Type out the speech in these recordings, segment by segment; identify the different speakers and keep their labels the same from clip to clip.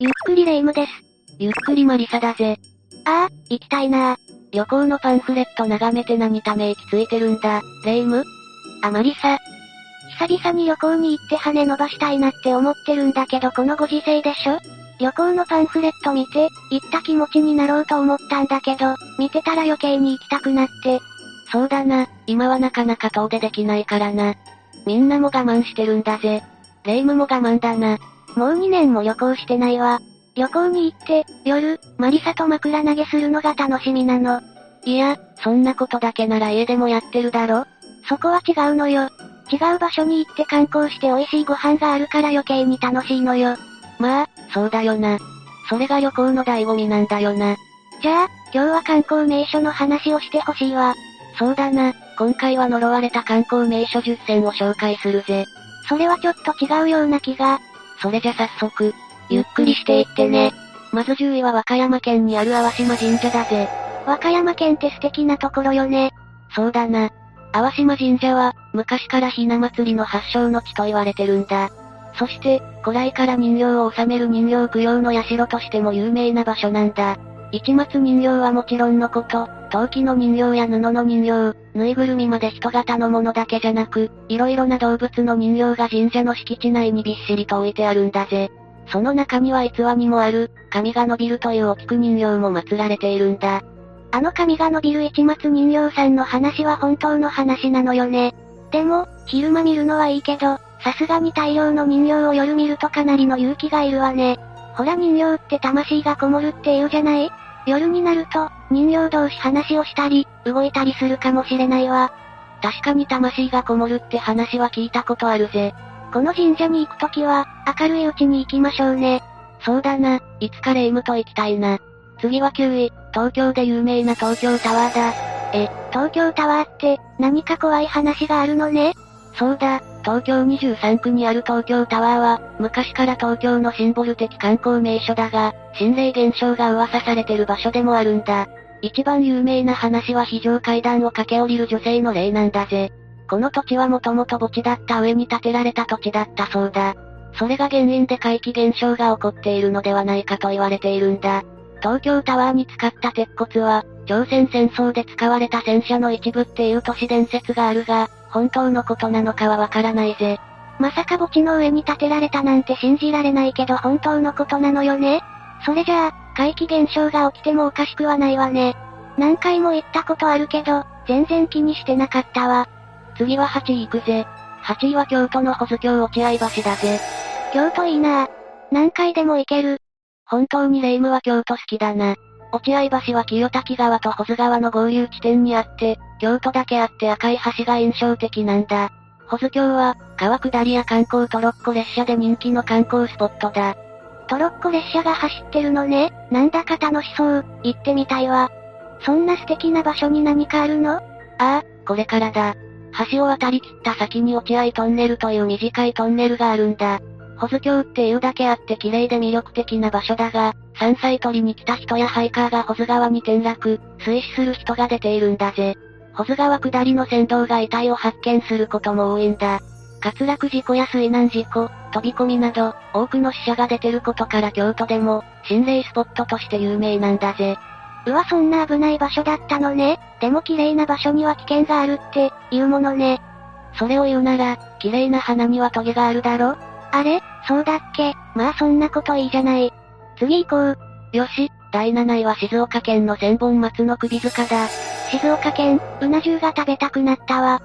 Speaker 1: ゆっくりレ夢ムです。
Speaker 2: ゆっくりマリサだぜ。
Speaker 1: ああ、行きたいな
Speaker 2: 旅行のパンフレット眺めて何ため息ついてるんだ、レ夢ム？
Speaker 1: あマリサ。久々に旅行に行って羽伸ばしたいなって思ってるんだけどこのご時世でしょ？旅行のパンフレット見て、行った気持ちになろうと思ったんだけど、見てたら余計に行きたくなって。
Speaker 2: そうだな、今はなかなか遠出できないからな。みんなも我慢してるんだぜ。レ夢ムも我慢だな。
Speaker 1: もう2年も旅行してないわ。旅行に行って、夜、マリサと枕投げするのが楽しみなの。
Speaker 2: いや、そんなことだけなら家でもやってるだろ
Speaker 1: そこは違うのよ。違う場所に行って観光して美味しいご飯があるから余計に楽しいのよ。
Speaker 2: まあ、そうだよな。それが旅行の醍醐味なんだよな。
Speaker 1: じゃあ、今日は観光名所の話をしてほしいわ。
Speaker 2: そうだな、今回は呪われた観光名所10選を紹介するぜ。
Speaker 1: それはちょっと違うような気が。
Speaker 2: それじゃ早速、ゆっくりしていってね。まず10位は和歌山県にある淡島神社だぜ。
Speaker 1: 和歌山県って素敵なところよね。
Speaker 2: そうだな。淡島神社は、昔からひな祭りの発祥の地と言われてるんだ。そして、古来から人形を収める人形供養の社としても有名な場所なんだ。市松人形はもちろんのこと、陶器の人形や布の人形、ぬいぐるみまで人型のものだけじゃなく、色々な動物の人形が神社の敷地内にびっしりと置いてあるんだぜ。その中には逸話にもある、髪が伸びるというお菊人形も祀られているんだ。
Speaker 1: あの髪が伸びる市松人形さんの話は本当の話なのよね。でも、昼間見るのはいいけど、さすがに大量の人形を夜見るとかなりの勇気がいるわね。ほら人形って魂がこもるって言うじゃない？夜になると、人形同士話をしたり、動いたりするかもしれないわ。
Speaker 2: 確かに魂がこもるって話は聞いたことあるぜ。
Speaker 1: この神社に行くときは、明るいうちに行きましょうね。
Speaker 2: そうだな、いつかレイムと行きたいな。次は9位、東京で有名な東京タワーだ。
Speaker 1: え、東京タワーって、何か怖い話があるのね？
Speaker 2: そうだ、東京23区にある東京タワーは、昔から東京のシンボル的観光名所だが、心霊現象が噂されてる場所でもあるんだ。一番有名な話は非常階段を駆け下りる女性の霊なんだぜ。この土地はもともと墓地だった上に建てられた土地だったそうだ。それが原因で怪奇現象が起こっているのではないかと言われているんだ。東京タワーに使った鉄骨は、朝鮮戦争で使われた戦車の一部っていう都市伝説があるが、本当のことなのかはわからないぜ。
Speaker 1: まさか墓地の上に建てられたなんて信じられないけど本当のことなのよね？それじゃあ、怪奇現象が起きてもおかしくはないわね。何回も言ったことあるけど、全然気にしてなかったわ。
Speaker 2: 次は8位行くぜ。8位は京都の保津峡落合橋だぜ。
Speaker 1: 京都いいなぁ。何回でも行ける。
Speaker 2: 本当にレイムは京都好きだな。落合橋は清滝川と保津川の合流地点にあって、京都だけあって赤い橋が印象的なんだ。保津峡は、川下りや観光トロッコ列車で人気の観光スポットだ。
Speaker 1: トロッコ列車が走ってるのね。なんだか楽しそう。行ってみたいわ。そんな素敵な場所に何かあるの？あ
Speaker 2: あ、これからだ。橋を渡り切った先に落合トンネルという短いトンネルがあるんだ。保津峡っていうだけあって綺麗で魅力的な場所だが、山菜採りに来た人やハイカーが保津川に転落、水死する人が出ているんだぜ。保津川下りの船頭が遺体を発見することも多いんだ。滑落事故や水難事故、飛び込みなど、多くの死者が出てることから京都でも、心霊スポットとして有名なんだぜ。
Speaker 1: うわそんな危ない場所だったのね。でも綺麗な場所には危険があるって、言うものね。
Speaker 2: それを言うなら、綺麗な花にはトゲがあるだろ？
Speaker 1: あれ？そうだっけ？まあそんなこといいじゃない。次行こう。
Speaker 2: よし、第7位は静岡県の千本松の首塚だ。
Speaker 1: 静岡県、うな重が食べたくなったわ。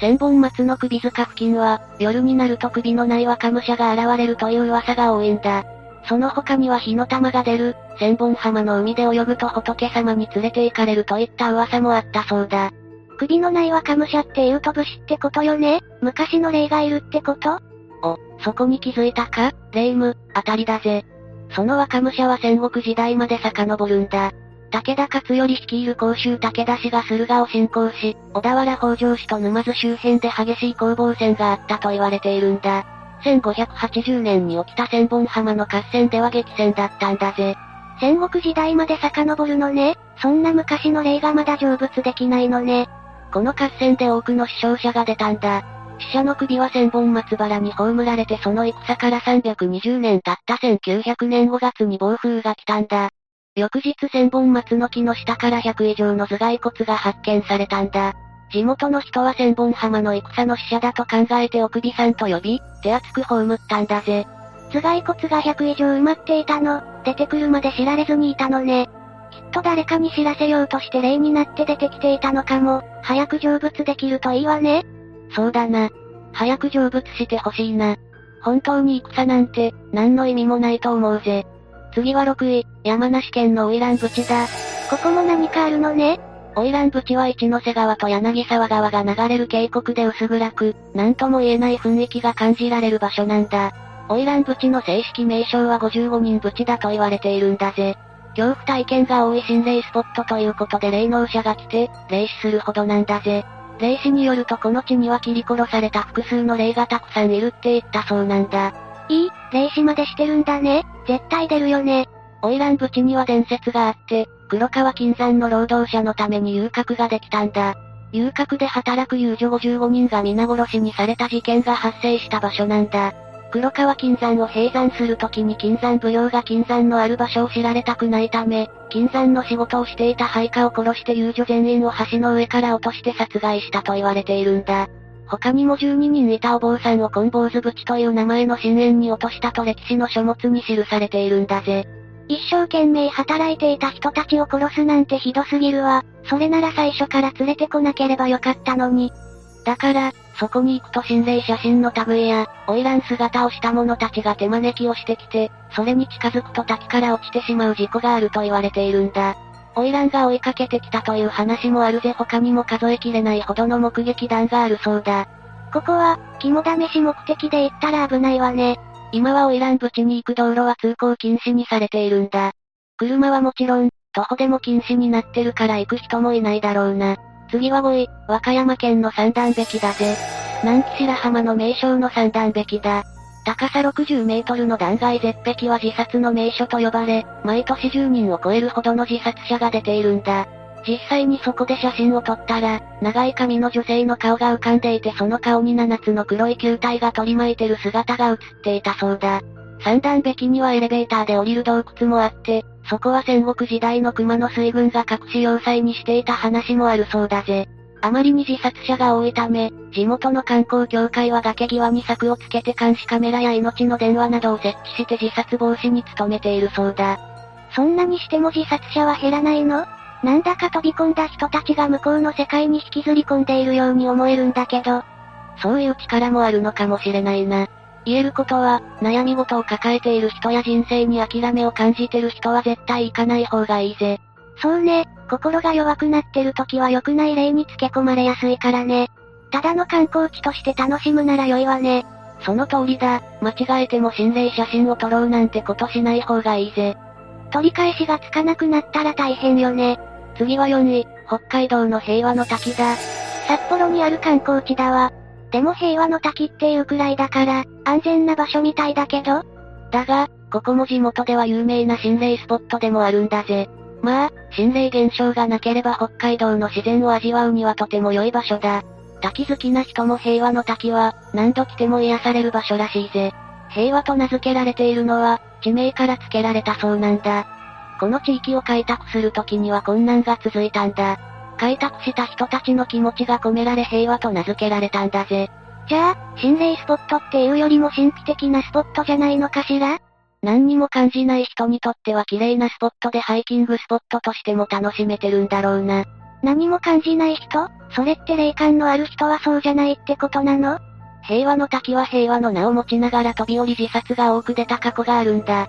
Speaker 2: 千本松の首塚付近は、夜になると首のない若武者が現れるという噂が多いんだ。その他には火の玉が出る、千本浜の海で泳ぐと仏様に連れて行かれるといった噂もあったそうだ。
Speaker 1: 首のない若武者って言うと武士ってことよね？昔の霊がいるってこと？
Speaker 2: お、そこに気づいたか？霊夢、あたりだぜ。その若武者は戦国時代まで遡るんだ。武田勝頼率いる甲州武田氏が駿河を侵攻し、小田原北条氏と沼津周辺で激しい攻防戦があったと言われているんだ。1580年に起きた千本浜の合戦では激戦だったんだぜ。
Speaker 1: 戦国時代まで遡るのね。そんな昔の霊がまだ成仏できないのね。
Speaker 2: この合戦で多くの死傷者が出たんだ。死者の首は千本松原に葬られてその戦から320年経った1900年5月に暴風が来たんだ。翌日千本松の木の下から100以上の頭蓋骨が発見されたんだ。地元の人は千本浜の戦の死者だと考えてお首さんと呼び、手厚く葬ったんだぜ。
Speaker 1: 頭蓋骨が100以上埋まっていたの、出てくるまで知られずにいたのね。きっと誰かに知らせようとして霊になって出てきていたのかも、早く成仏できるといいわね。
Speaker 2: そうだな。早く成仏してほしいな。本当に戦なんて、何の意味もないと思うぜ。次は6位、山梨県の花魁淵だ。
Speaker 1: ここも何かあるのね？
Speaker 2: 花魁淵は一ノ瀬川と柳沢川が流れる渓谷で薄暗く、なんとも言えない雰囲気が感じられる場所なんだ。花魁淵の正式名称は55人淵だと言われているんだぜ。恐怖体験が多い心霊スポットということで霊能者が来て、霊視するほどなんだぜ。霊視によるとこの地には切り殺された複数の霊がたくさんいるって言ったそうなんだ。
Speaker 1: いい、霊視までしてるんだね。絶対出るよね。
Speaker 2: 花魁淵には伝説があって、黒川金山の労働者のために遊郭ができたんだ。遊郭で働く遊女55人が皆殺しにされた事件が発生した場所なんだ。黒川金山を閉山するときに金山奉行が金山のある場所を知られたくないため、金山の仕事をしていた配下を殺して遊女全員を橋の上から落として殺害したと言われているんだ。他にも12人いたお坊さんを金坊主淵という名前の深淵に落としたと歴史の書物に記されているんだぜ。
Speaker 1: 一生懸命働いていた人たちを殺すなんてひどすぎるわ。それなら最初から連れてこなければよかったのに。
Speaker 2: だから、そこに行くと心霊写真の類や、花魁姿をした者たちが手招きをしてきて、それに近づくと滝から落ちてしまう事故があると言われているんだ。花魁が追いかけてきたという話もあるぜ他にも数えきれないほどの目撃談があるそうだ。
Speaker 1: ここは、肝試し目的で行ったら危ないわね。
Speaker 2: 今は花魁淵に行く道路は通行禁止にされているんだ。車はもちろん、徒歩でも禁止になってるから行く人もいないだろうな。次は5位、和歌山県の三段壁だぜ。南紀白浜の名称の三段壁だ。高さ60メートルの断崖絶壁は自殺の名所と呼ばれ、毎年10人を超えるほどの自殺者が出ているんだ。実際にそこで写真を撮ったら、長い髪の女性の顔が浮かんでいてその顔に7つの黒い球体が取り巻いてる姿が映っていたそうだ。三段壁にはエレベーターで降りる洞窟もあって、そこは戦国時代の熊の水軍が隠し要塞にしていた話もあるそうだぜ。あまりに自殺者が多いため、地元の観光協会は崖際に柵をつけて監視カメラや命の電話などを設置して自殺防止に努めているそうだ。
Speaker 1: そんなにしても自殺者は減らないの？なんだか飛び込んだ人たちが向こうの世界に引きずり込んでいるように思えるんだけど。
Speaker 2: そういう力もあるのかもしれないな。言えることは、悩み事を抱えている人や人生に諦めを感じてる人は絶対行かない方がいいぜ。
Speaker 1: そうね、心が弱くなってる時は良くない例につけ込まれやすいからね。ただの観光地として楽しむなら良いわね。
Speaker 2: その通りだ、間違えても心霊写真を撮ろうなんてことしない方がいいぜ。
Speaker 1: 取り返しがつかなくなったら大変よね。
Speaker 2: 次は4位、北海道の平和の滝だ。
Speaker 1: 札幌にある観光地だわ。でも平和の滝っていうくらいだから、安全な場所みたいだけど
Speaker 2: だが、ここも地元では有名な心霊スポットでもあるんだぜ。まあ、心霊現象がなければ北海道の自然を味わうにはとても良い場所だ。滝好きな人も平和の滝は、何度来ても癒される場所らしいぜ。平和と名付けられているのは、地名から付けられたそうなんだ。この地域を開拓するときには困難が続いたんだ。開拓した人たちの気持ちが込められ平和と名付けられたんだぜ。
Speaker 1: じゃあ、心霊スポットっていうよりも神秘的なスポットじゃないのかしら？
Speaker 2: 何にも感じない人にとっては綺麗なスポットでハイキングスポットとしても楽しめてるんだろうな。
Speaker 1: 何も感じない人？それって霊感のある人はそうじゃないってことなの？
Speaker 2: 平和の滝は平和の名を持ちながら飛び降り自殺が多く出た過去があるんだ。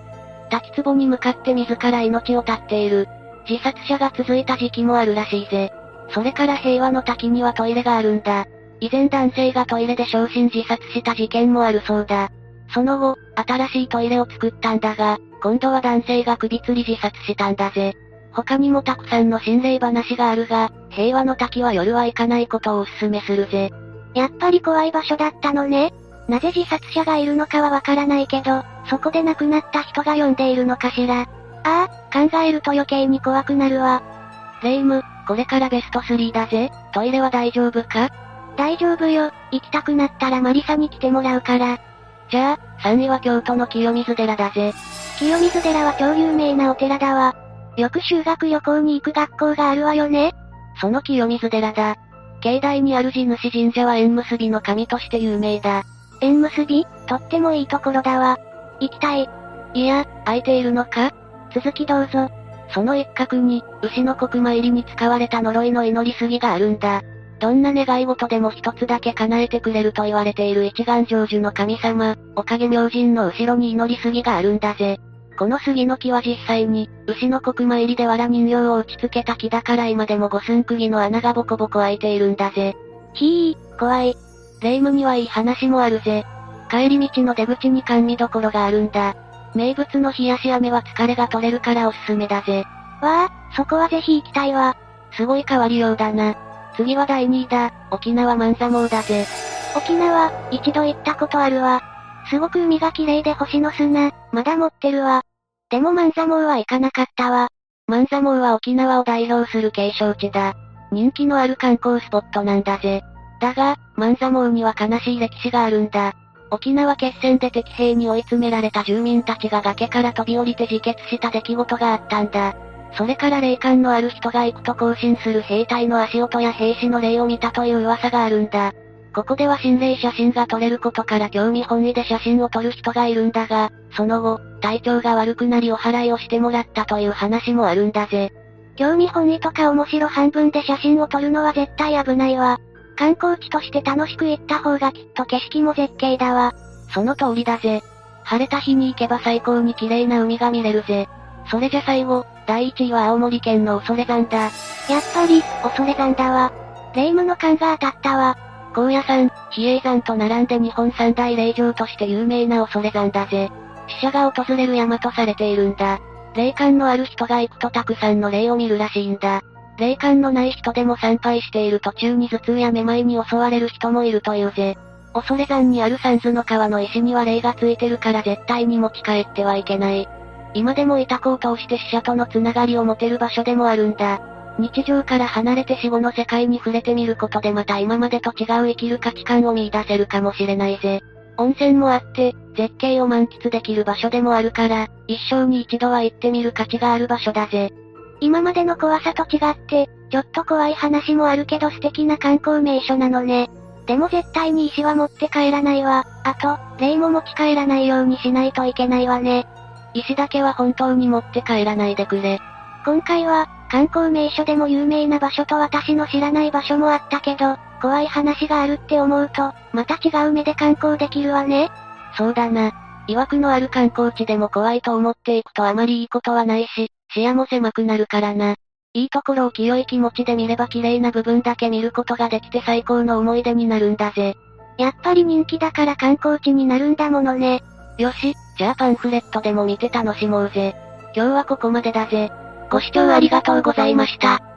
Speaker 2: 滝壺に向かって自ら命を絶っている。自殺者が続いた時期もあるらしいぜ。それから平和の滝にはトイレがあるんだ。以前男性がトイレで昇進自殺した事件もあるそうだ。その後、新しいトイレを作ったんだが、今度は男性が首吊り自殺したんだぜ。他にもたくさんの心霊話があるが、平和の滝は夜は行かないことをお勧めするぜ。
Speaker 1: やっぱり怖い場所だったのね。なぜ自殺者がいるのかはわからないけど、そこで亡くなった人が呼んでいるのかしら。ああ、考えると余計に怖くなるわ。
Speaker 2: レイム、これからベスト3だぜ。トイレは大丈夫か？
Speaker 1: 大丈夫よ、行きたくなったらマリサに来てもらうから。
Speaker 2: じゃあ、3位は京都の清水寺だぜ。
Speaker 1: 清水寺は超有名なお寺だわ。よく修学旅行に行く学校があるわよね。
Speaker 2: その清水寺だ。境内にある地主神社は縁結びの神として有名だ。
Speaker 1: 縁結び？とってもいいところだわ。行きたい。
Speaker 2: いや、空いているのか？
Speaker 1: 続きどうぞ。
Speaker 2: その一角に、牛の国参りに使われた呪いの祈り杉があるんだ。どんな願い事でも一つだけ叶えてくれると言われている一眼成就の神様、おかげ明神の後ろに祈り杉があるんだぜ。この杉の木は実際に、牛の国参りで藁人形を打ち付けた木だから今でも五寸釘の穴がボコボコ開いているんだぜ。
Speaker 1: ひー、怖い。
Speaker 2: 霊夢にはいい話もあるぜ。帰り道の出口に甘味どころがあるんだ。名物の冷やし飴は疲れが取れるからおすすめだぜ。
Speaker 1: わあ、そこはぜひ行きたいわ。
Speaker 2: すごい変わりようだな。次は第2位だ、沖縄万座網だぜ。
Speaker 1: 沖縄、一度行ったことあるわ。すごく海が綺麗で星の砂、まだ持ってるわ。でも万座網は行かなかったわ。
Speaker 2: 万座網は沖縄を代表する景勝地だ。人気のある観光スポットなんだぜ。だが、万座網には悲しい歴史があるんだ。沖縄決戦で敵兵に追い詰められた住民たちが崖から飛び降りて自決した出来事があったんだ。それから霊感のある人が行くと行進する兵隊の足音や兵士の霊を見たという噂があるんだ。ここでは心霊写真が撮れることから興味本位で写真を撮る人がいるんだが、その後、体調が悪くなりお祓いをしてもらったという話もあるんだぜ。
Speaker 1: 興味本位とか面白半分で写真を撮るのは絶対危ないわ。観光地として楽しく行った方がきっと景色も絶景だわ。
Speaker 2: その通りだぜ。晴れた日に行けば最高に綺麗な海が見れるぜ。それじゃ最後、第1位は青森県の恐山だ。やっ
Speaker 1: ぱり、恐山だわ。霊夢の勘が当たったわ。
Speaker 2: 高野山、比叡山と並んで日本三大霊場として有名な恐山だぜ。死者が訪れる山とされているんだ。霊感のある人が行くとたくさんの霊を見るらしいんだ。霊感のない人でも参拝している途中に頭痛やめまいに襲われる人もいるというぜ。恐山にある三途の川の石には霊がついてるから絶対に持ち帰ってはいけない。今でも委託を通して死者とのつながりを持てる場所でもあるんだ。日常から離れて死後の世界に触れてみることでまた今までと違う生きる価値観を見出せるかもしれないぜ。温泉もあって、絶景を満喫できる場所でもあるから、一生に一度は行ってみる価値がある場所だぜ。
Speaker 1: 今までの怖さと違って、ちょっと怖い話もあるけど素敵な観光名所なのね。でも絶対に石は持って帰らないわ。あと、霊も持ち帰らないようにしないといけないわね。
Speaker 2: 石だけは本当に持って帰らないでくれ。
Speaker 1: 今回は、観光名所でも有名な場所と私の知らない場所もあったけど、怖い話があるって思うと、また違う目で観光できるわね。
Speaker 2: そうだな。曰くのある観光地でも怖いと思っていくとあまりいいことはないし、視野も狭くなるからな。いいところを清い気持ちで見れば綺麗な部分だけ見ることができて最高の思い出になるんだぜ。
Speaker 1: やっぱり人気だから観光地になるんだものね。
Speaker 2: よし、じゃあパンフレットでも見て楽しもうぜ。今日はここまでだぜ。ご視聴ありがとうございました。